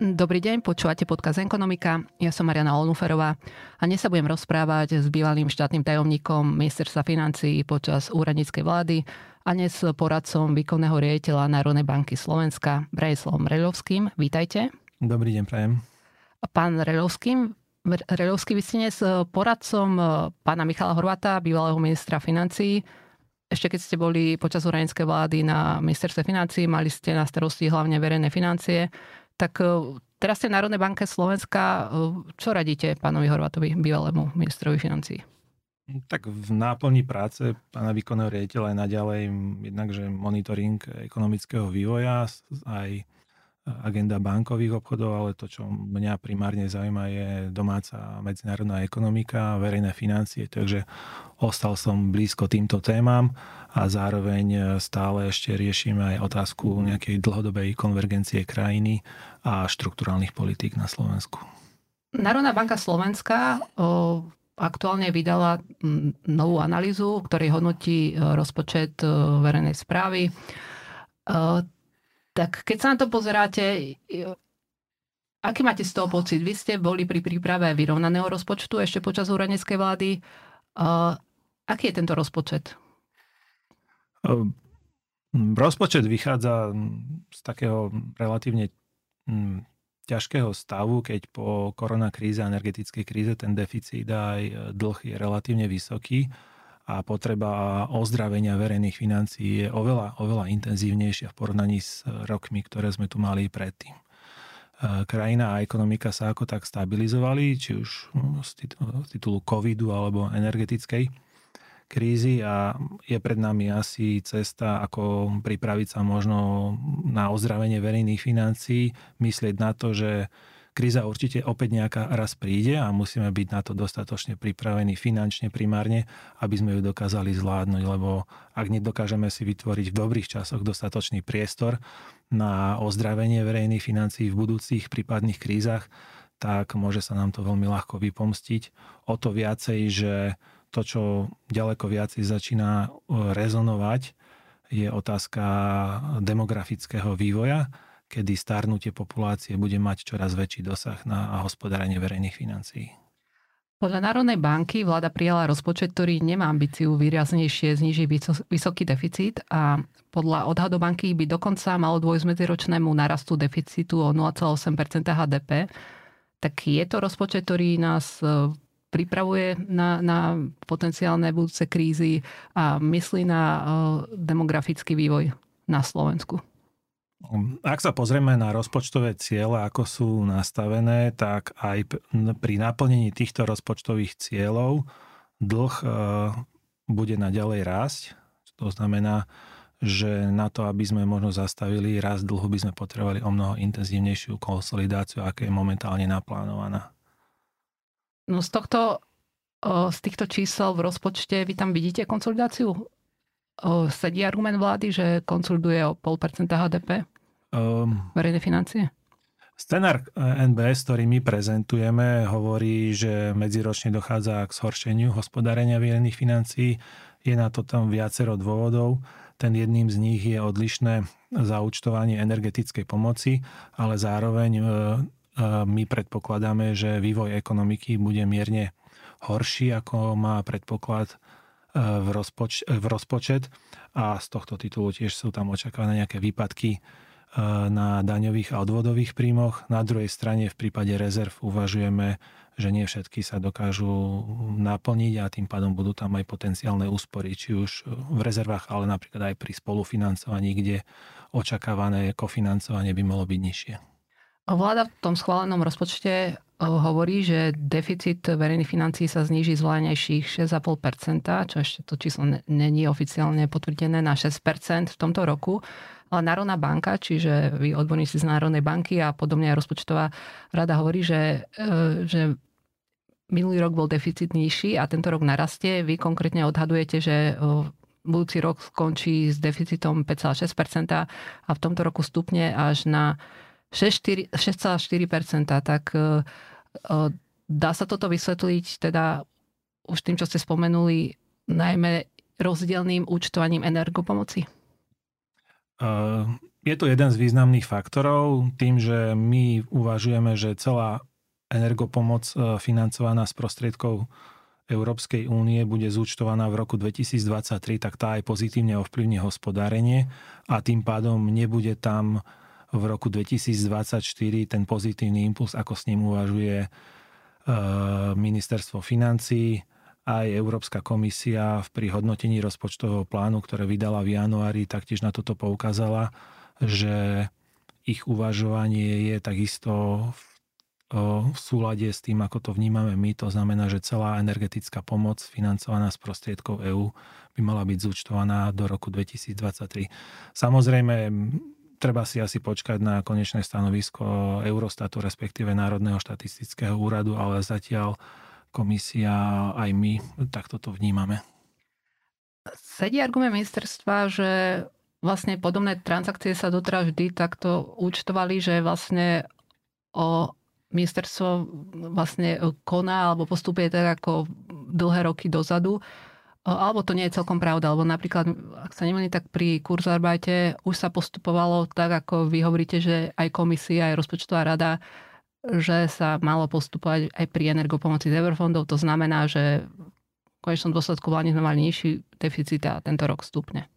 Dobrý deň, počúvate podcast Ekonomika. Ja som Mariana Olnuferová a dnes sa budem rozprávať s bývalým štátnym tajomníkom ministerstva financí počas úradníckej vlády a dnes poradcom výkonného riaditeľa Národnej banky Slovenska Brejslom Reľovským. Vítajte. Dobrý deň, prajem. Pán Reľovský, Reľovský, vy ste dnes poradcom pána Michala Horváta, bývalého ministra financí. Ešte keď ste boli počas úradníckej vlády na ministerstve financí, mali ste na starosti hlavne verejné financie. Tak e, teraz ste v Národnej banke Slovenska. E, čo radíte pánovi Horvatovi, bývalému ministrovi financí? Tak v náplni práce pána výkonného riaditeľa je naďalej jednakže monitoring ekonomického vývoja, aj agenda bankových obchodov, ale to, čo mňa primárne zaujíma, je domáca medzinárodná ekonomika, verejné financie, takže ostal som blízko týmto témam a zároveň stále ešte riešime aj otázku nejakej dlhodobej konvergencie krajiny a štruktúrálnych politík na Slovensku. Národná banka Slovenska o, aktuálne vydala novú analýzu, ktorej hodnotí rozpočet verejnej správy tak keď sa na to pozeráte, aký máte z toho pocit? Vy ste boli pri príprave vyrovnaného rozpočtu ešte počas úradneckej vlády. Aký je tento rozpočet? Ehm, rozpočet vychádza z takého relatívne ťažkého stavu, keď po koronakríze a energetickej kríze ten deficit aj dlh je relatívne vysoký a potreba ozdravenia verejných financií je oveľa, oveľa intenzívnejšia v porovnaní s rokmi, ktoré sme tu mali predtým. E, krajina a ekonomika sa ako tak stabilizovali, či už no, z titulu covidu alebo energetickej krízy a je pred nami asi cesta, ako pripraviť sa možno na ozdravenie verejných financií, myslieť na to, že Kríza určite opäť nejaká raz príde a musíme byť na to dostatočne pripravení finančne primárne, aby sme ju dokázali zvládnuť, lebo ak nedokážeme si vytvoriť v dobrých časoch dostatočný priestor na ozdravenie verejných financií v budúcich prípadných krízach, tak môže sa nám to veľmi ľahko vypomstiť. O to viacej, že to, čo ďaleko viacej začína e, rezonovať, je otázka demografického vývoja kedy starnutie populácie bude mať čoraz väčší dosah na hospodárenie verejných financií. Podľa Národnej banky vláda prijala rozpočet, ktorý nemá ambíciu výraznejšie znižiť vysoký deficit a podľa odhadu banky by dokonca malo dôjsť medziročnému narastu deficitu o 0,8% HDP. Tak je to rozpočet, ktorý nás e, pripravuje na, na potenciálne budúce krízy a myslí na e, demografický vývoj na Slovensku? Ak sa pozrieme na rozpočtové ciele, ako sú nastavené, tak aj pri naplnení týchto rozpočtových cieľov dlh e, bude naďalej rásť. To znamená, že na to, aby sme možno zastavili rast dlhu, by sme potrebovali o mnoho intenzívnejšiu konsolidáciu, aká je momentálne naplánovaná. No z tohto, z týchto čísel v rozpočte vy tam vidíte konsolidáciu? Sedí argument vlády, že konsoliduje o 0,5% HDP? Um, Verejné financie? Scenár eh, NBS, ktorý my prezentujeme, hovorí, že medziročne dochádza k zhoršeniu hospodárenia verejných financií. Je na to tam viacero dôvodov. Ten jedným z nich je odlišné zaúčtovanie energetickej pomoci, ale zároveň eh, eh, my predpokladáme, že vývoj ekonomiky bude mierne horší, ako má predpoklad v, rozpoč- v rozpočet a z tohto titulu tiež sú tam očakávané nejaké výpadky e, na daňových a odvodových príjmoch. Na druhej strane v prípade rezerv uvažujeme, že nie všetky sa dokážu naplniť a tým pádom budú tam aj potenciálne úspory, či už v rezervách, ale napríklad aj pri spolufinancovaní, kde očakávané kofinancovanie by malo byť nižšie. Vláda v tom schválenom rozpočte hovorí, že deficit verejných financií sa zníži z vládnejších 6,5%, čo ešte to číslo není oficiálne potvrdené na 6% v tomto roku. Ale Národná banka, čiže vy odborníci z Národnej banky a podobne aj rozpočtová rada hovorí, že, e, že minulý rok bol deficit nižší a tento rok narastie. Vy konkrétne odhadujete, že budúci rok skončí s deficitom 5,6% a v tomto roku stupne až na 6,4%, tak e, Dá sa toto vysvetliť teda už tým, čo ste spomenuli, najmä rozdielným účtovaním energopomoci? je to jeden z významných faktorov, tým, že my uvažujeme, že celá energopomoc e, financovaná z prostriedkov Európskej únie bude zúčtovaná v roku 2023, tak tá aj pozitívne ovplyvní hospodárenie a tým pádom nebude tam v roku 2024 ten pozitívny impuls, ako s ním uvažuje e, ministerstvo financí, aj Európska komisia pri hodnotení rozpočtového plánu, ktoré vydala v januári, taktiež na toto poukázala, že ich uvažovanie je takisto v, v súlade s tým, ako to vnímame my. To znamená, že celá energetická pomoc financovaná z prostriedkov EÚ by mala byť zúčtovaná do roku 2023. Samozrejme, treba si asi počkať na konečné stanovisko Eurostatu, respektíve Národného štatistického úradu, ale zatiaľ komisia aj my takto to vnímame. Sedí argument ministerstva, že vlastne podobné transakcie sa doteraz vždy takto účtovali, že vlastne o ministerstvo vlastne koná alebo postupuje tak ako dlhé roky dozadu. Alebo to nie je celkom pravda, alebo napríklad, ak sa nemýlim, tak pri kurzarbajte už sa postupovalo tak, ako vy hovoríte, že aj komisia, aj rozpočtová rada, že sa malo postupovať aj pri energopomoci z eurofondov. To znamená, že v konečnom dôsledku vládne sme mali nižší deficit a tento rok stupne.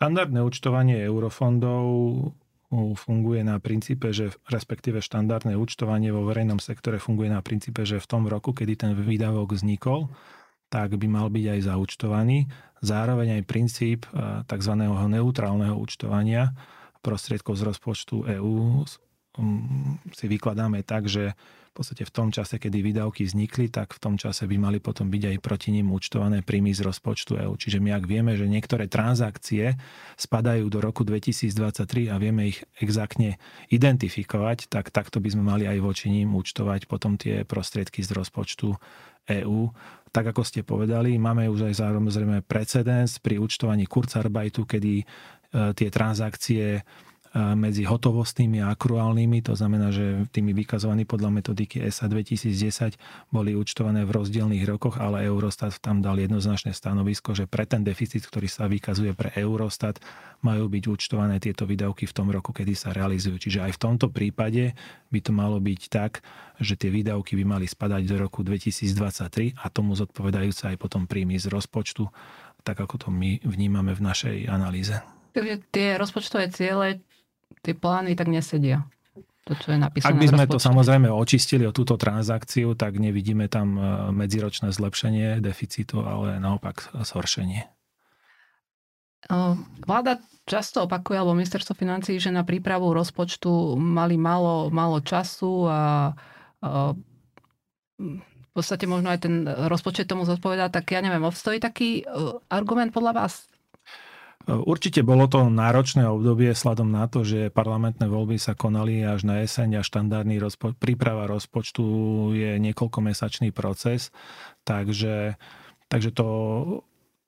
Štandardné účtovanie eurofondov funguje na princípe, že respektíve štandardné účtovanie vo verejnom sektore funguje na princípe, že v tom roku, kedy ten výdavok vznikol, tak by mal byť aj zaúčtovaný. Zároveň aj princíp eh, tzv. neutrálneho účtovania prostriedkov z rozpočtu EÚ si vykladáme tak, že v podstate v tom čase, kedy výdavky vznikli, tak v tom čase by mali potom byť aj proti ním účtované príjmy z rozpočtu EÚ. Čiže my ak vieme, že niektoré transakcie spadajú do roku 2023 a vieme ich exaktne identifikovať, tak takto by sme mali aj voči ním účtovať potom tie prostriedky z rozpočtu EÚ. Tak ako ste povedali, máme už aj samozrejme precedens pri účtovaní Kurzarbeitu, kedy e, tie transakcie medzi hotovostnými a akruálnymi, to znamená, že tými vykazovaní podľa metodiky ESA 2010 boli účtované v rozdielných rokoch, ale Eurostat tam dal jednoznačné stanovisko, že pre ten deficit, ktorý sa vykazuje pre Eurostat, majú byť účtované tieto výdavky v tom roku, kedy sa realizujú. Čiže aj v tomto prípade by to malo byť tak, že tie výdavky by mali spadať do roku 2023 a tomu zodpovedajúce aj potom príjmy z rozpočtu, tak ako to my vnímame v našej analýze. Takže tie rozpočtové ciele, tie plány tak nesedia. To, čo je napísané Ak by sme to samozrejme očistili o túto transakciu, tak nevidíme tam e, medziročné zlepšenie deficitu, ale naopak zhoršenie. Vláda často opakuje, alebo ministerstvo financí, že na prípravu rozpočtu mali málo, málo času a, a v podstate možno aj ten rozpočet tomu zodpovedá, tak ja neviem, obstojí taký e, argument podľa vás? Určite bolo to náročné obdobie sladom na to, že parlamentné voľby sa konali až na jeseň a štandardný rozpo- príprava rozpočtu je niekoľkomesačný proces, takže, takže to,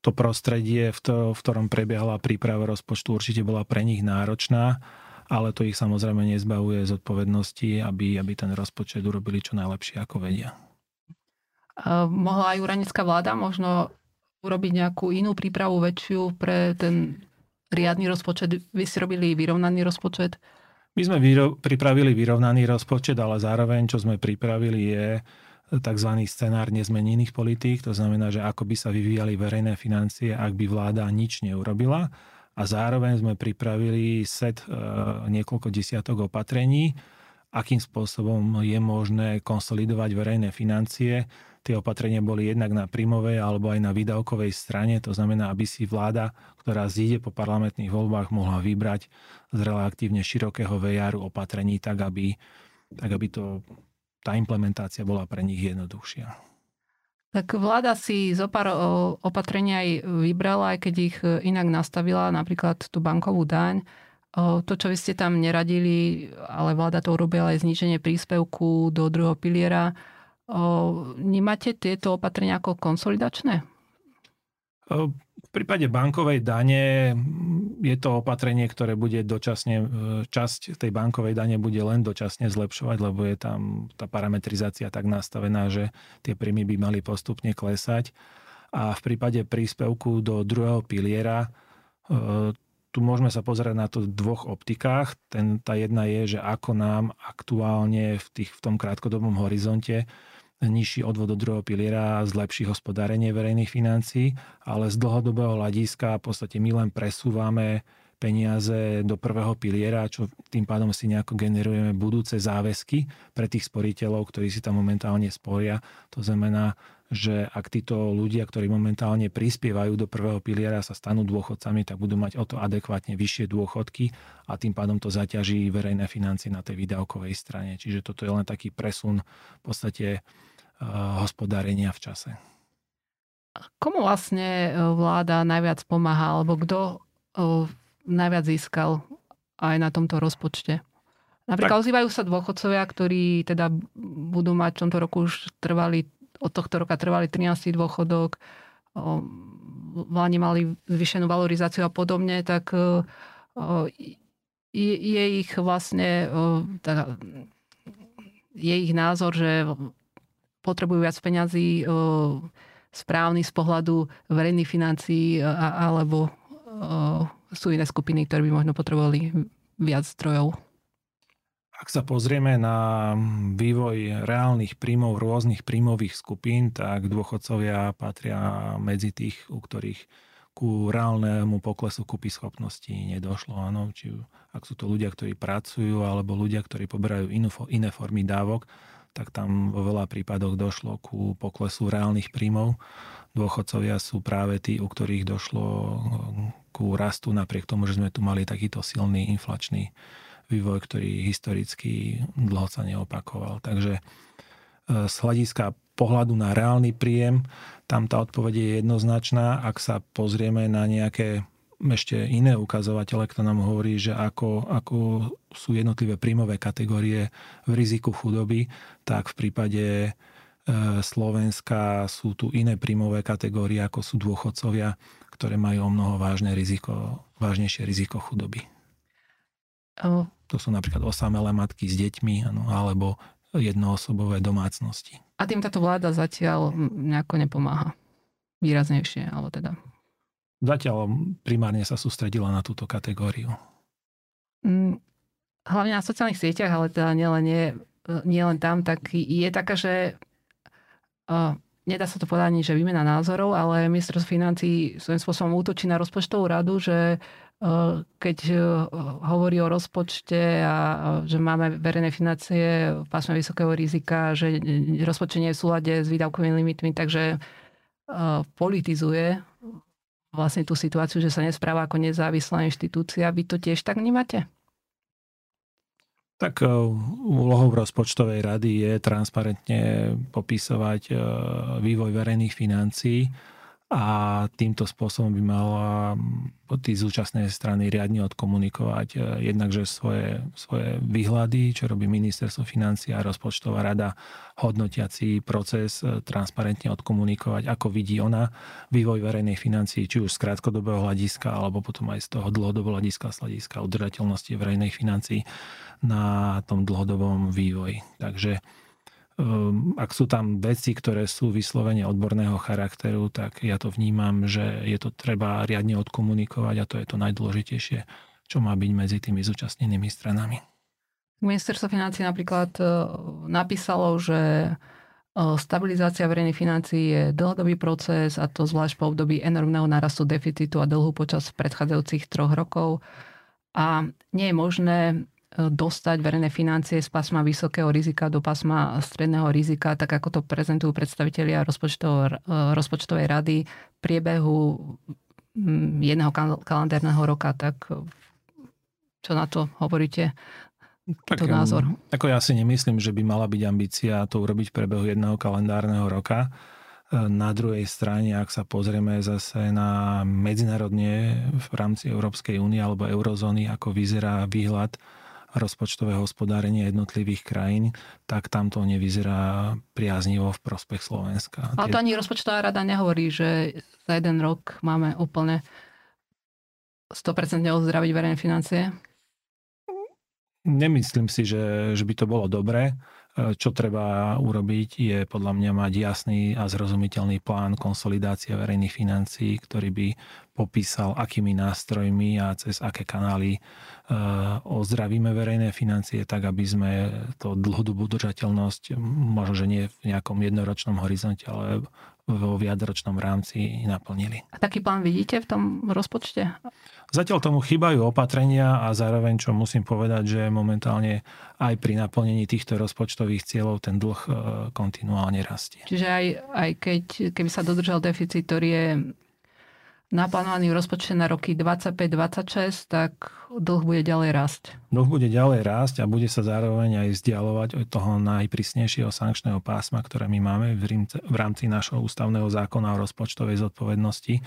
to prostredie, v, to, v ktorom prebiehala príprava rozpočtu, určite bola pre nich náročná, ale to ich samozrejme nezbavuje zodpovednosti, aby, aby ten rozpočet urobili čo najlepšie, ako vedia. Mohla aj uranická vláda možno urobiť nejakú inú prípravu väčšiu pre ten riadny rozpočet? Vy si robili vyrovnaný rozpočet? My sme vyro- pripravili vyrovnaný rozpočet, ale zároveň, čo sme pripravili, je tzv. scenár nezmenených politík. To znamená, že ako by sa vyvíjali verejné financie, ak by vláda nič neurobila. A zároveň sme pripravili set e, niekoľko desiatok opatrení, akým spôsobom je možné konsolidovať verejné financie tie opatrenia boli jednak na príjmovej alebo aj na výdavkovej strane. To znamená, aby si vláda, ktorá zíde po parlamentných voľbách, mohla vybrať z relatívne širokého vejaru opatrení tak, aby, tak aby to, tá implementácia bola pre nich jednoduchšia. Tak vláda si zo pár opatrenia aj vybrala, aj keď ich inak nastavila, napríklad tú bankovú daň. To, čo vy ste tam neradili, ale vláda to urobila aj zníženie príspevku do druhého piliera, Vnímate tieto opatrenia ako konsolidačné? V prípade bankovej dane je to opatrenie, ktoré bude dočasne, e, časť tej bankovej dane bude len dočasne zlepšovať, lebo je tam tá parametrizácia tak nastavená, že tie príjmy by mali postupne klesať. A v prípade príspevku do druhého piliera e, tu môžeme sa pozerať na to v dvoch optikách. Ten, tá jedna je, že ako nám aktuálne v, tých, v tom krátkodobom horizonte nižší odvod do druhého piliera zlepší hospodárenie verejných financií, ale z dlhodobého hľadiska v podstate my len presúvame peniaze do prvého piliera, čo tým pádom si nejako generujeme budúce záväzky pre tých sporiteľov, ktorí si tam momentálne sporia. To znamená, že ak títo ľudia, ktorí momentálne prispievajú do prvého piliera, sa stanú dôchodcami, tak budú mať o to adekvátne vyššie dôchodky a tým pádom to zaťaží verejné financie na tej výdavkovej strane. Čiže toto je len taký presun v podstate uh, hospodárenia v čase. Komu vlastne e, vláda najviac pomáha, alebo kto uh, najviac získal aj na tomto rozpočte? Napríklad tak. ozývajú sa dôchodcovia, ktorí teda budú mať v tomto roku už trvalý od tohto roka trvali 13. dôchodok, vláni mali zvyšenú valorizáciu a podobne, tak je ich vlastne je ich názor, že potrebujú viac peňazí správny z pohľadu verejných financií alebo sú iné skupiny, ktoré by možno potrebovali viac zdrojov. Ak sa pozrieme na vývoj reálnych príjmov rôznych príjmových skupín, tak dôchodcovia patria medzi tých, u ktorých ku reálnemu poklesu kúpy schopnosti nedošlo. Áno, či ak sú to ľudia, ktorí pracujú, alebo ľudia, ktorí poberajú inú, iné formy dávok, tak tam vo veľa prípadoch došlo ku poklesu reálnych príjmov. Dôchodcovia sú práve tí, u ktorých došlo ku rastu, napriek tomu, že sme tu mali takýto silný inflačný vývoj, ktorý historicky dlho sa neopakoval. Takže e, z hľadiska pohľadu na reálny príjem, tam tá odpoveď je jednoznačná. Ak sa pozrieme na nejaké ešte iné ukazovatele, kto nám hovorí, že ako, ako sú jednotlivé príjmové kategórie v riziku chudoby, tak v prípade e, Slovenska sú tu iné príjmové kategórie, ako sú dôchodcovia, ktoré majú o mnoho vážne riziko, vážnejšie riziko chudoby. To sú napríklad osamelé matky s deťmi ano, alebo jednoosobové domácnosti. A tým táto vláda zatiaľ nejako nepomáha výraznejšie, alebo teda? Zatiaľ primárne sa sústredila na túto kategóriu. Mm, hlavne na sociálnych sieťach, ale teda nielen, nie, nie len tam, tak je taká, že uh, nedá sa to povedať ani, že výmena názorov, ale ministerstvo financí svojím spôsobom útočí na rozpočtovú radu, že keď hovorí o rozpočte a že máme verejné financie v pásme vysokého rizika, že rozpočet nie je v súlade s výdavkovými limitmi, takže politizuje vlastne tú situáciu, že sa nespráva ako nezávislá inštitúcia. Vy to tiež tak vnímate? Tak úlohou rozpočtovej rady je transparentne popisovať vývoj verejných financií a týmto spôsobom by mala tí zúčastné strany riadne odkomunikovať e, jednak, že svoje, svoje výhľady, čo robí ministerstvo financí a rozpočtová rada, hodnotiaci proces e, transparentne odkomunikovať, ako vidí ona vývoj verejnej financií, či už z krátkodobého hľadiska, alebo potom aj z toho dlhodobého hľadiska, z hľadiska udržateľnosti verejnej financií na tom dlhodobom vývoji. Takže ak sú tam veci, ktoré sú vyslovene odborného charakteru, tak ja to vnímam, že je to treba riadne odkomunikovať a to je to najdôležitejšie, čo má byť medzi tými zúčastnenými stranami. Ministerstvo financí napríklad e, napísalo, že e, stabilizácia verejných financií je dlhodobý proces a to zvlášť po období enormného narastu deficitu a dlhu počas predchádzajúcich troch rokov. A nie je možné dostať verejné financie z pásma vysokého rizika do pásma stredného rizika, tak ako to prezentujú predstavitelia rozpočtovej rady v priebehu mm, jedného kalendárneho roka. Tak čo na to hovoríte? Tak, to názor. Ako ja si nemyslím, že by mala byť ambícia to urobiť v priebehu jedného kalendárneho roka. Na druhej strane, ak sa pozrieme zase na medzinárodne v rámci Európskej únie alebo eurozóny, ako vyzerá výhľad rozpočtové hospodárenie jednotlivých krajín, tak tam to nevyzerá priaznivo v prospech Slovenska. Ale to ani rozpočtová rada nehovorí, že za jeden rok máme úplne 100% ozdraviť verejné financie? Nemyslím si, že, že by to bolo dobré. Čo treba urobiť, je podľa mňa mať jasný a zrozumiteľný plán konsolidácie verejných financií, ktorý by popísal, akými nástrojmi a cez aké kanály ozdravíme verejné financie, tak aby sme to dlhodobú držateľnosť, možno, že nie v nejakom jednoročnom horizonte, ale vo viacročnom rámci naplnili. A taký plán vidíte v tom rozpočte? Zatiaľ tomu chýbajú opatrenia a zároveň, čo musím povedať, že momentálne aj pri naplnení týchto rozpočtových cieľov ten dlh e, kontinuálne rastie. Čiže aj, aj keď keby sa dodržal deficit, ktorý je naplánovaný v rozpočte na roky 25-26, tak dlh bude ďalej rásť. Dlh bude ďalej rásť a bude sa zároveň aj vzdialovať od toho najprísnejšieho sankčného pásma, ktoré my máme v rámci našho ústavného zákona o rozpočtovej zodpovednosti,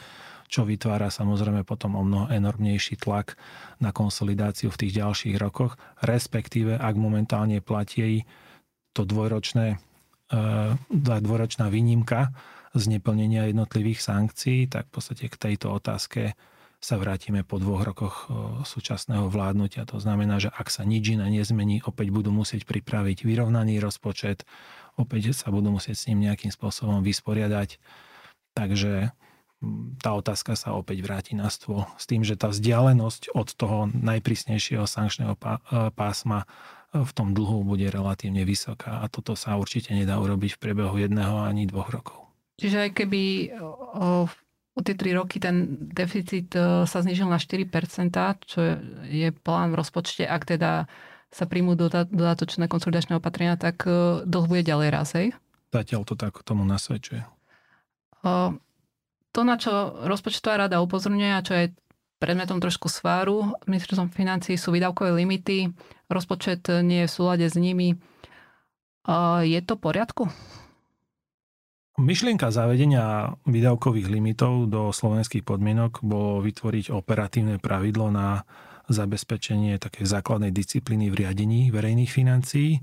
čo vytvára samozrejme potom o mnoho enormnejší tlak na konsolidáciu v tých ďalších rokoch, respektíve ak momentálne platí to dvojročné, e, dvojročná výnimka, z neplnenia jednotlivých sankcií, tak v podstate k tejto otázke sa vrátime po dvoch rokoch súčasného vládnutia. To znamená, že ak sa nič iné nezmení, opäť budú musieť pripraviť vyrovnaný rozpočet, opäť sa budú musieť s ním nejakým spôsobom vysporiadať. Takže tá otázka sa opäť vráti na stôl. S tým, že tá vzdialenosť od toho najprísnejšieho sankčného e, pásma e, v tom dlhu bude relatívne vysoká a toto sa určite nedá urobiť v priebehu jedného ani dvoch rokov. Čiže aj keby o, o tie tri roky ten deficit e, sa znižil na 4%, čo je plán v rozpočte, ak teda sa príjmú dodatočné konsolidačné opatrenia, tak e, dlh bude ďalej raz, hej? Zatiaľ to tak tomu nasvedčuje. To, na čo rozpočtová rada upozorňuje a čo je predmetom trošku sváru ministerstvom financí sú výdavkové limity. Rozpočet nie je v súlade s nimi. Je to v poriadku? Myšlienka zavedenia výdavkových limitov do slovenských podmienok bolo vytvoriť operatívne pravidlo na zabezpečenie takej základnej disciplíny v riadení verejných financií.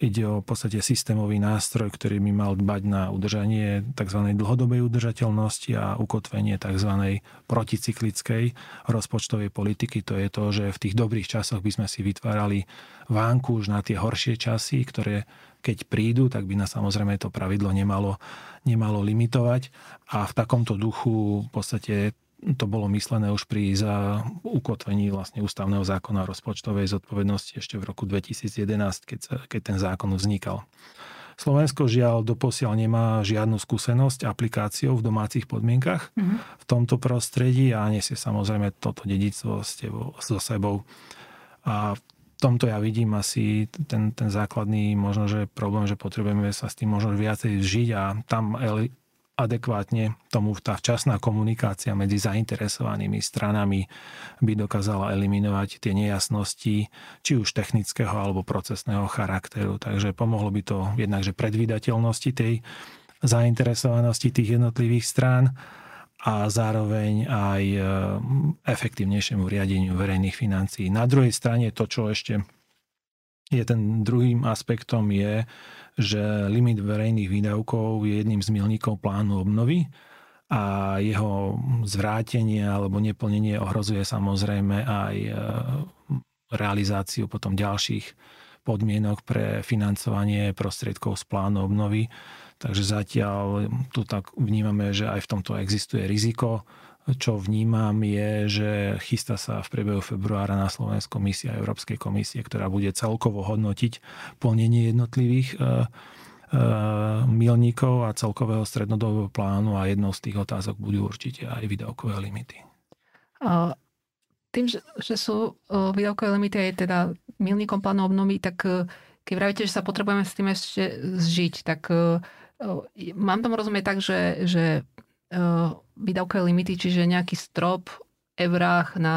Ide o v podstate systémový nástroj, ktorý by mal dbať na udržanie tzv. dlhodobej udržateľnosti a ukotvenie tzv. proticyklickej rozpočtovej politiky. To je to, že v tých dobrých časoch by sme si vytvárali vánku už na tie horšie časy, ktoré keď prídu, tak by nás samozrejme to pravidlo nemalo, nemalo limitovať. A v takomto duchu v podstate to bolo myslené už pri za ukotvení vlastne ústavného zákona o rozpočtovej zodpovednosti ešte v roku 2011, keď, sa, keď ten zákon vznikal. Slovensko žiaľ doposiaľ nemá žiadnu skúsenosť aplikáciou v domácich podmienkach mm-hmm. v tomto prostredí a nesie samozrejme toto dedictvo so sebou. A tomto ja vidím asi ten, ten základný možno, že problém, že potrebujeme sa s tým možno viacej žiť a tam adekvátne tomu tá včasná komunikácia medzi zainteresovanými stranami by dokázala eliminovať tie nejasnosti, či už technického alebo procesného charakteru. Takže pomohlo by to jednak, že predvídateľnosti tej zainteresovanosti tých jednotlivých strán a zároveň aj e, efektívnejšiemu riadeniu verejných financií. Na druhej strane to, čo ešte je ten druhým aspektom je, že limit verejných výdavkov je jedným z milníkov plánu obnovy a jeho zvrátenie alebo neplnenie ohrozuje samozrejme aj e, realizáciu potom ďalších podmienok pre financovanie prostriedkov z plánu obnovy Takže zatiaľ tu tak vnímame, že aj v tomto existuje riziko. Čo vnímam je, že chystá sa v priebehu februára na Slovensku komisia Európskej komisie, ktorá bude celkovo hodnotiť plnenie jednotlivých e, e, milníkov a celkového strednodobého plánu a jednou z tých otázok budú určite aj výdavkové limity. A tým, že, sú e, výdavkové limity aj teda milníkom plánu obnovy, tak keď vravíte, že sa potrebujeme s tým ešte zžiť, tak Mám tomu rozumieť tak, že, že výdavkové limity, čiže nejaký strop eurách, na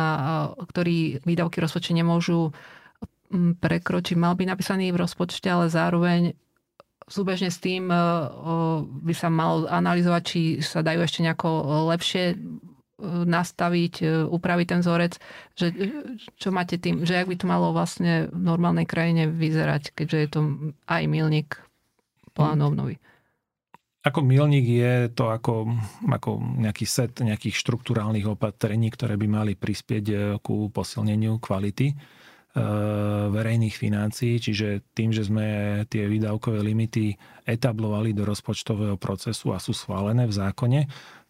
ktorý výdavky rozpočte nemôžu prekročiť, mal by napísaný v rozpočte, ale zároveň súbežne s tým by sa mal analyzovať, či sa dajú ešte nejako lepšie nastaviť, upraviť ten vzorec, že čo máte tým, že ak by to malo vlastne v normálnej krajine vyzerať, keďže je to aj milník plánu obnovy. Ako milník je to ako, ako nejaký set nejakých štruktúrálnych opatrení, ktoré by mali prispieť eh, ku posilneniu kvality verejných financií, čiže tým, že sme tie výdavkové limity etablovali do rozpočtového procesu a sú schválené v zákone,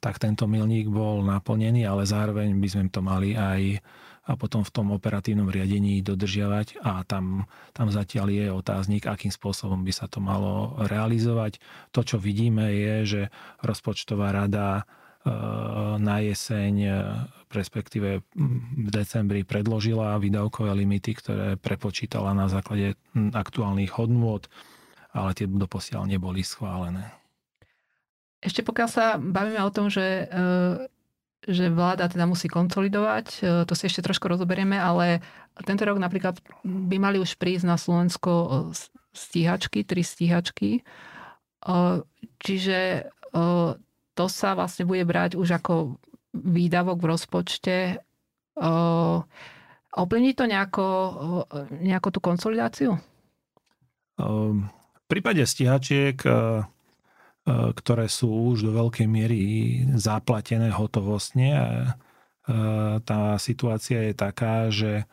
tak tento milník bol naplnený, ale zároveň by sme to mali aj a potom v tom operatívnom riadení dodržiavať a tam, tam zatiaľ je otáznik, akým spôsobom by sa to malo realizovať. To, čo vidíme, je, že rozpočtová rada e, na jeseň, e, respektíve v decembri predložila výdavkové limity, ktoré prepočítala na základe aktuálnych hodnôt, ale tie doposiaľ neboli schválené. Ešte pokiaľ sa bavíme o tom, že e, že vláda teda musí konsolidovať, e, to si ešte trošku rozoberieme, ale tento rok napríklad by mali už prísť na Slovensko e, stíhačky, tri stíhačky. E, čiže to sa vlastne bude brať už ako výdavok v rozpočte. Oplní to nejako, nejako tú konsolidáciu? V prípade stíhačiek ktoré sú už do veľkej miery zaplatené hotovostne. E, tá situácia je taká, že e,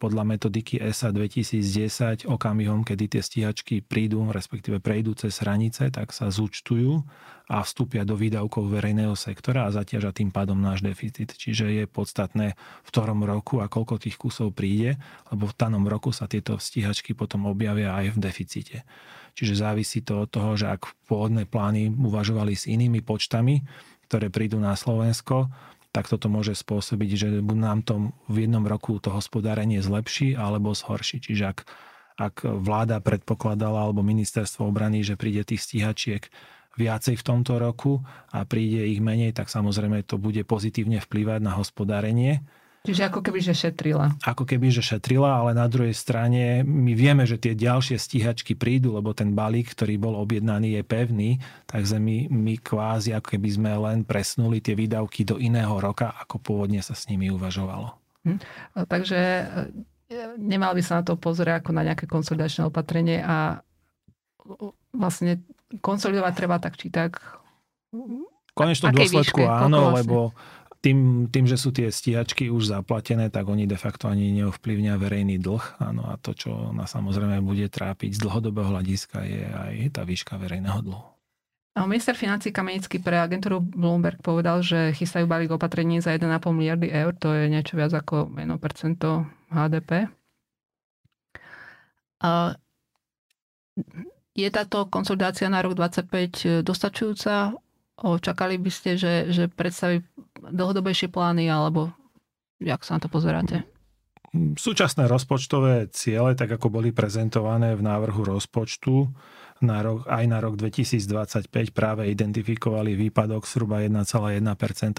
podľa metodiky ESA 2010 okamihom, kedy tie stíhačky prídu, respektíve prejdú cez hranice, tak sa zúčtujú a vstúpia do výdavkov verejného sektora a zaťaža tým pádom náš deficit. Čiže je podstatné v ktorom roku a koľko tých kusov príde, lebo v danom roku sa tieto stíhačky potom objavia aj v deficite. Čiže závisí to od toho, že ak pôvodné plány uvažovali s inými počtami, ktoré prídu na Slovensko, tak toto môže spôsobiť, že nám to v jednom roku to hospodárenie zlepší alebo zhorší. Čiže ak, ak vláda predpokladala alebo ministerstvo obrany, že príde tých stíhačiek viacej v tomto roku a príde ich menej, tak samozrejme to bude pozitívne vplývať na hospodárenie Čiže ako keby, že šetrila. Ako keby, že šetrila, ale na druhej strane my vieme, že tie ďalšie stíhačky prídu, lebo ten balík, ktorý bol objednaný, je pevný, takže my, my kvázi ako keby sme len presnuli tie výdavky do iného roka, ako pôvodne sa s nimi uvažovalo. Hm. Takže e, nemal by sa na to pozrieť ako na nejaké konsolidačné opatrenie a vlastne konsolidovať treba tak či tak v konečnom dôsledku výške, áno, vlastne? Tým, tým, že sú tie stíhačky už zaplatené, tak oni de facto ani neovplyvňa verejný dlh. Áno, a to, čo nás samozrejme bude trápiť z dlhodobého hľadiska, je aj tá výška verejného dlhu. Minister financí Kamenický pre agentúru Bloomberg povedal, že chystajú balík opatrení za 1,5 miliardy eur, to je niečo viac ako 1% HDP. A je táto konsolidácia na rok 2025 dostačujúca? Čakali by ste, že, že predstaví dlhodobejšie plány, alebo jak sa na to pozeráte? Súčasné rozpočtové ciele, tak ako boli prezentované v návrhu rozpočtu, na rok, aj na rok 2025 práve identifikovali výpadok zhruba 1,1%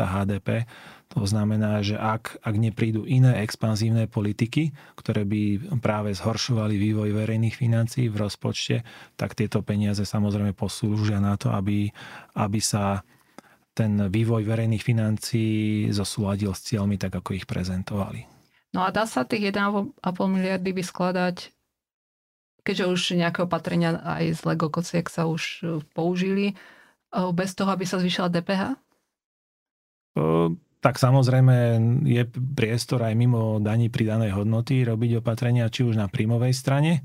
HDP. To znamená, že ak, ak neprídu iné expanzívne politiky, ktoré by práve zhoršovali vývoj verejných financií v rozpočte, tak tieto peniaze samozrejme poslúžia na to, aby, aby sa ten vývoj verejných financií zosúladil s cieľmi tak, ako ich prezentovali. No a dá sa tých 1,5 miliardy vyskladať, keďže už nejaké opatrenia aj z Lego Kociek sa už e, použili, e, bez toho, aby sa zvyšila DPH? O, tak samozrejme je priestor aj mimo daní pridanej hodnoty robiť opatrenia či už na príjmovej strane,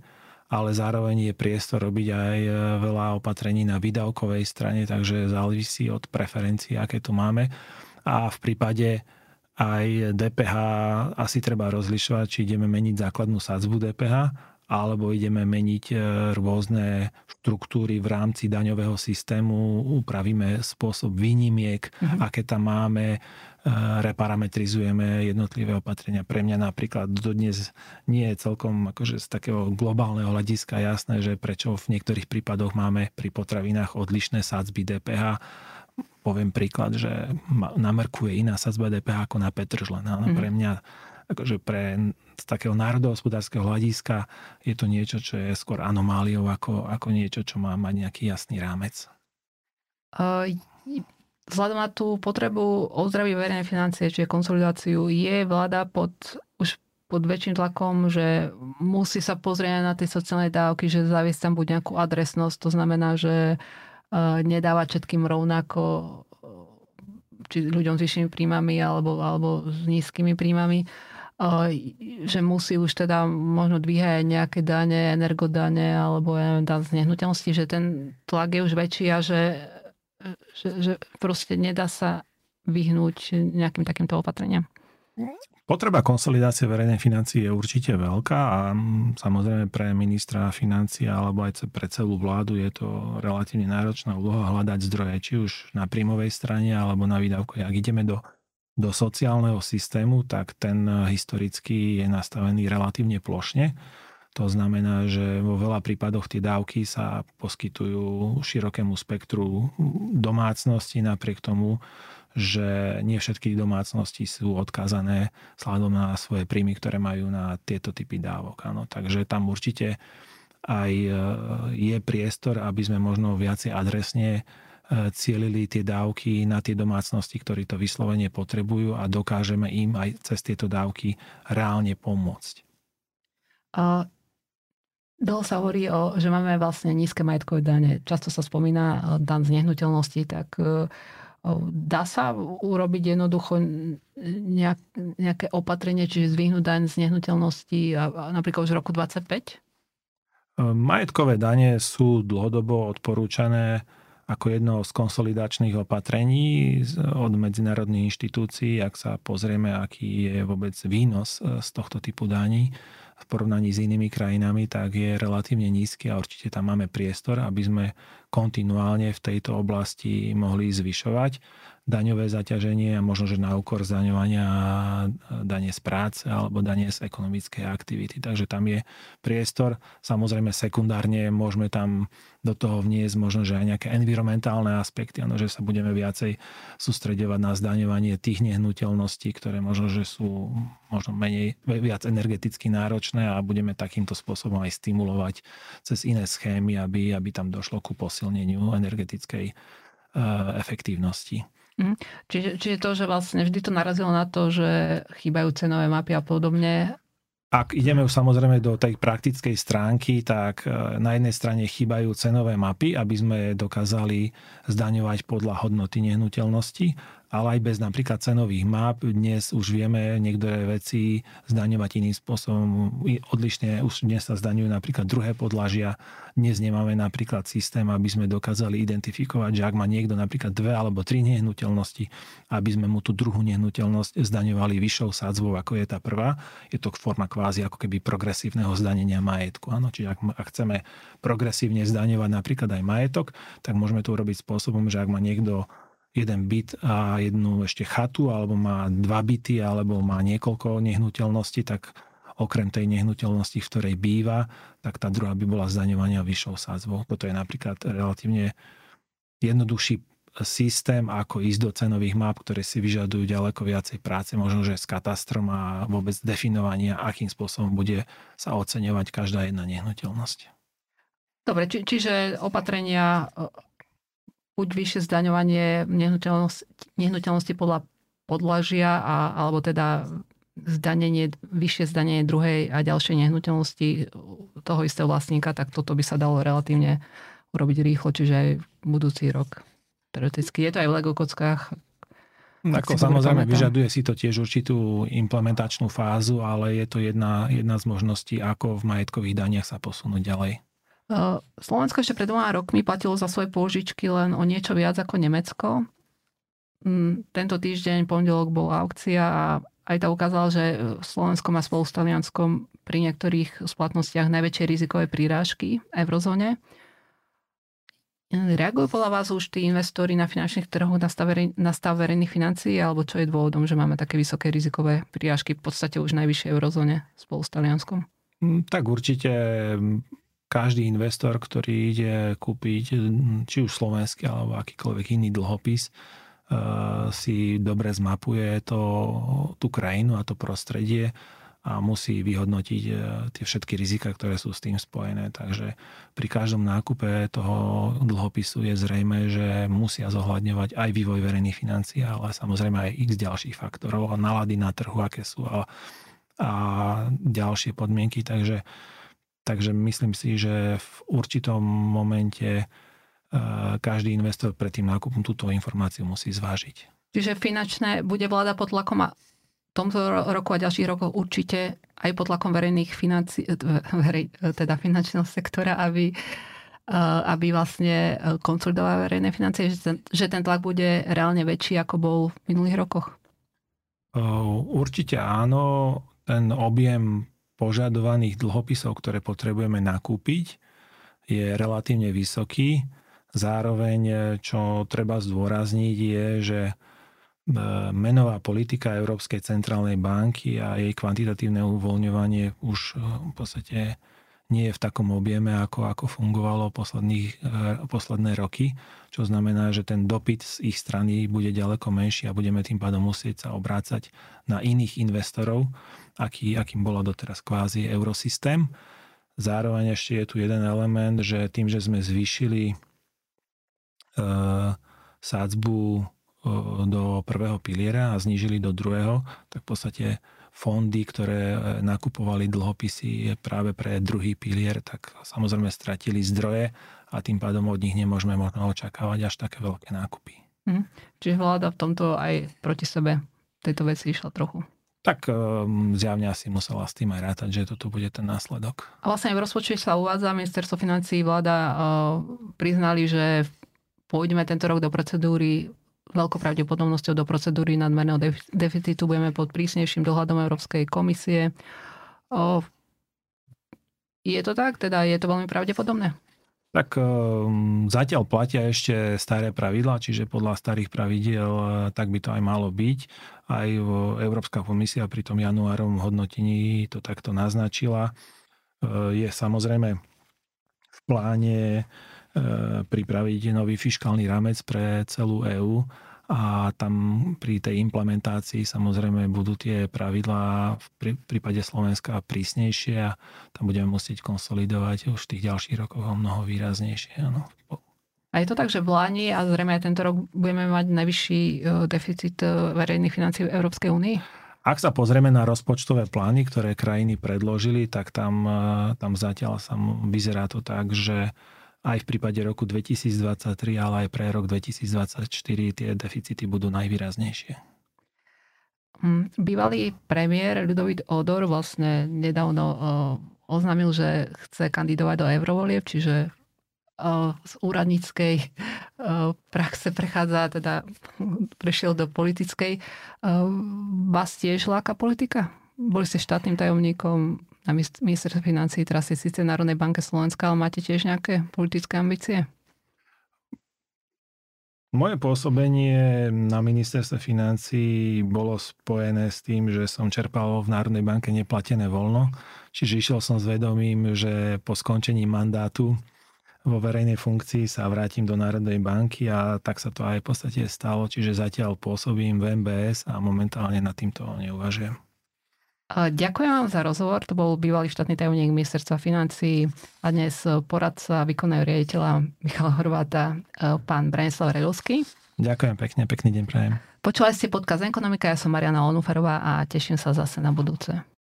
ale zároveň je priestor robiť aj e, veľa opatrení na výdavkovej strane, takže závisí od preferencií, aké tu máme. A v prípade aj DPH asi treba rozlišovať, či ideme meniť základnú sadzbu DPH, alebo ideme meniť e, rôzne štruktúry v rámci daňového systému, upravíme spôsob výnimiek, mm-hmm. aké tam máme, reparametrizujeme jednotlivé opatrenia. Pre mňa napríklad dodnes nie je celkom akože z takého globálneho hľadiska jasné, že prečo v niektorých prípadoch máme pri potravinách odlišné sádzby DPH. Poviem príklad, že na mrku je iná sadzba DPH ako na petržlen. Ale mm. pre mňa akože pre z takého národohospodárskeho hľadiska je to niečo, čo je skôr anomáliou ako, ako niečo, čo má mať nejaký jasný rámec. Uh, vzhľadom na tú potrebu ozdraviť verejné financie, čiže konsolidáciu, je vláda pod, už pod väčším tlakom, že musí sa pozrieť na tie sociálne dávky, že zaviesť tam buď nejakú adresnosť, to znamená, že uh, nedávať všetkým rovnako či ľuďom s vyššími príjmami alebo, alebo s nízkymi príjmami. Že musí už teda možno dvíhať nejaké dane, energodane alebo ja neviem, dan z nehnuteľnosti, že ten tlak je už väčší a že, že, že proste nedá sa vyhnúť nejakým takýmto opatreniam. Potreba konsolidácie verejnej financie je určite veľká a samozrejme pre ministra financie alebo aj pre celú vládu je to relatívne náročná úloha hľadať zdroje, či už na príjmovej strane alebo na výdavku. Ak ideme do, do sociálneho systému, tak ten historicky je nastavený relatívne plošne. To znamená, že vo veľa prípadoch tie dávky sa poskytujú širokému spektru domácnosti, napriek tomu, že nie všetky domácnosti sú odkázané sladom na svoje príjmy, ktoré majú na tieto typy dávok. Áno. Takže tam určite aj e, je priestor, aby sme možno viacej adresne cielili tie dávky na tie domácnosti, ktorí to vyslovene potrebujú a dokážeme im aj cez tieto dávky reálne pomôcť. A dlho sa hovorí, o, že máme vlastne nízke majetkové dane. Často sa spomína dan z nehnuteľnosti, tak uh, Dá sa urobiť jednoducho nejak, nejaké opatrenie, čiže zvyhnúť daň z nehnuteľnosti a, a napríklad už v roku 25? Majetkové dane sú dlhodobo odporúčané ako jedno z konsolidačných opatrení od medzinárodných inštitúcií, ak sa pozrieme, aký je vôbec výnos z tohto typu daní v porovnaní s inými krajinami, tak je relatívne nízky a určite tam máme priestor, aby sme kontinuálne v tejto oblasti mohli zvyšovať daňové zaťaženie a možno, že na úkor zdaňovania dane z práce alebo dane z ekonomickej aktivity. Takže tam je priestor. Samozrejme sekundárne môžeme tam do toho vniesť možno, že aj nejaké environmentálne aspekty, ano, že sa budeme viacej sústredovať na zdaňovanie tých nehnuteľností, ktoré možno, že sú možno menej, viac energeticky náročné a budeme takýmto spôsobom aj stimulovať cez iné schémy, aby, aby tam došlo ku posilneniu energetickej uh, efektívnosti. Mm. Čiže, čiže to, že vlastne vždy to narazilo na to, že chýbajú cenové mapy a podobne. Ak ideme už samozrejme do tej praktickej stránky, tak e, na jednej strane chýbajú cenové mapy, aby sme dokázali zdaňovať podľa hodnoty nehnuteľnosti ale aj bez napríklad cenových map dnes už vieme niektoré veci zdaňovať iným spôsobom. Odlišne už dnes sa zdaňujú napríklad druhé podlažia. Dnes nemáme napríklad systém, aby sme dokázali identifikovať, že ak má niekto napríklad dve alebo tri nehnuteľnosti, aby sme mu tú druhú nehnuteľnosť zdaňovali vyššou sádzbou, ako je tá prvá. Je to forma kvázi ako keby progresívneho zdanenia majetku. Áno, čiže ak, ak chceme progresívne zdaňovať napríklad aj majetok, tak môžeme to urobiť spôsobom, že ak má niekto jeden byt a jednu ešte chatu, alebo má dva byty, alebo má niekoľko nehnuteľností, tak okrem tej nehnuteľnosti, v ktorej býva, tak tá druhá by bola zdaňovania vyššou sádzbou. Toto je napríklad relatívne jednoduchší systém, ako ísť do cenových map, ktoré si vyžadujú ďaleko viacej práce, možno že s katastrom a vôbec definovania, akým spôsobom bude sa oceňovať každá jedna nehnuteľnosť. Dobre, či, čiže opatrenia buď vyššie zdaňovanie nehnuteľnosti, nehnuteľnosti podľa podlažia, a, alebo teda zdanenie, vyššie zdanenie druhej a ďalšej nehnuteľnosti toho istého vlastníka, tak toto by sa dalo relatívne urobiť rýchlo, čiže aj budúci rok. Teoreticky. Je to aj v Lego kockách. Ako samozrejme, vyžaduje si to tiež určitú implementačnú fázu, ale je to jedna, jedna z možností, ako v majetkových daniach sa posunúť ďalej. Slovensko ešte pred dvoma rokmi platilo za svoje pôžičky len o niečo viac ako Nemecko. Mm, tento týždeň, pondelok, bola aukcia a aj to ukázala, že Slovensko má spolu s Talianskom pri niektorých splatnostiach najväčšie rizikové prírážky v eurozóne. Reagujú podľa vás už tí investori na finančných trhoch na stav, na stav verejných financií, alebo čo je dôvodom, že máme také vysoké rizikové prírážky v podstate už najvyššej eurozóne spolu s Talianskom? Mm, tak určite každý investor, ktorý ide kúpiť či už slovenský alebo akýkoľvek iný dlhopis, eh, si dobre zmapuje to, tú krajinu a to prostredie a musí vyhodnotiť eh, tie všetky rizika, ktoré sú s tým spojené. Takže pri každom nákupe toho dlhopisu je zrejme, že musia zohľadňovať aj vývoj verejných financií, ale samozrejme aj x ďalších faktorov a nálady na trhu, aké sú a, a ďalšie podmienky. Takže Takže myslím si, že v určitom momente e, každý investor pred tým nákupom túto informáciu musí zvážiť. Čiže finančné bude vláda pod tlakom a tomto roku a ďalších rokoch určite aj pod tlakom verejných financí, verej, teda finančného sektora, aby, aby vlastne konsolidoval verejné financie, že ten, že ten tlak bude reálne väčší, ako bol v minulých rokoch? Určite áno. Ten objem požadovaných dlhopisov, ktoré potrebujeme nakúpiť, je relatívne vysoký. Zároveň, čo treba zdôrazniť, je, že e, menová politika Európskej centrálnej banky a jej kvantitatívne uvoľňovanie už e, v podstate nie je v takom objeme, ako, ako fungovalo posledných, e, posledné roky, čo znamená, že ten dopyt z ich strany bude ďaleko menší a budeme tým pádom musieť sa obrácať na iných investorov, aký, akým bolo doteraz kvázi eurosystém. Zároveň ešte je tu jeden element, že tým, že sme zvýšili e, sádzbu e, do prvého piliera a znížili do druhého, tak v podstate fondy, ktoré e, nakupovali dlhopisy práve pre druhý pilier, tak samozrejme stratili zdroje a tým pádom od nich nemôžeme možno očakávať až také veľké nákupy. Hm. Čiže vláda v tomto aj proti sebe tejto veci išla trochu. Tak um, zjavne asi musela s tým aj rátať, že toto bude ten následok. A vlastne v rozpočte sa uvádza, ministerstvo financí vláda uh, priznali, že pôjdeme tento rok do procedúry veľkou pravdepodobnosťou do procedúry nadmerného deficitu budeme pod prísnejším dohľadom Európskej komisie. O, je to tak? Teda je to veľmi pravdepodobné? Tak um, zatiaľ platia ešte staré pravidlá, čiže podľa starých pravidiel uh, tak by to aj malo byť. Aj Európska komisia pri tom januárovom hodnotení to takto naznačila. Uh, je samozrejme v pláne pripraviť nový fiskálny rámec pre celú EÚ a tam pri tej implementácii samozrejme budú tie pravidlá v prípade Slovenska prísnejšie a tam budeme musieť konsolidovať už v tých ďalších rokoch o mnoho výraznejšie. Ano. A je to tak, že v Láni a zrejme aj tento rok budeme mať najvyšší e, deficit e, verejných financií v Európskej únii? Ak sa pozrieme na rozpočtové plány, ktoré krajiny predložili, tak tam, e, tam zatiaľ sa vyzerá to tak, že aj v prípade roku 2023, ale aj pre rok 2024 tie deficity budú najvýraznejšie. Hm, bývalý premiér Ľudovít Odor vlastne nedávno oznámil, že chce kandidovať do eurovolieb, čiže z úradníckej praxe prechádza, teda prešiel do politickej. Vás tiež láka politika? Boli ste štátnym tajomníkom na ministerstve financí, teraz je síce Národnej banke Slovenska, ale máte tiež nejaké politické ambície? Moje pôsobenie na ministerstve financí bolo spojené s tým, že som čerpal v Národnej banke neplatené voľno. Čiže išiel som s vedomím, že po skončení mandátu vo verejnej funkcii sa vrátim do Národnej banky a tak sa to aj v podstate stalo. Čiže zatiaľ pôsobím v MBS a momentálne nad týmto neuvažujem. Ďakujem vám za rozhovor. To bol bývalý štátny tajomník ministerstva financí a dnes poradca výkonného riaditeľa Michala Horváta, e, pán Branislav Redovský. Ďakujem pekne, pekný deň prajem. Počúvali ste podcast Ekonomika, ja som Mariana Onuferová a teším sa zase na budúce.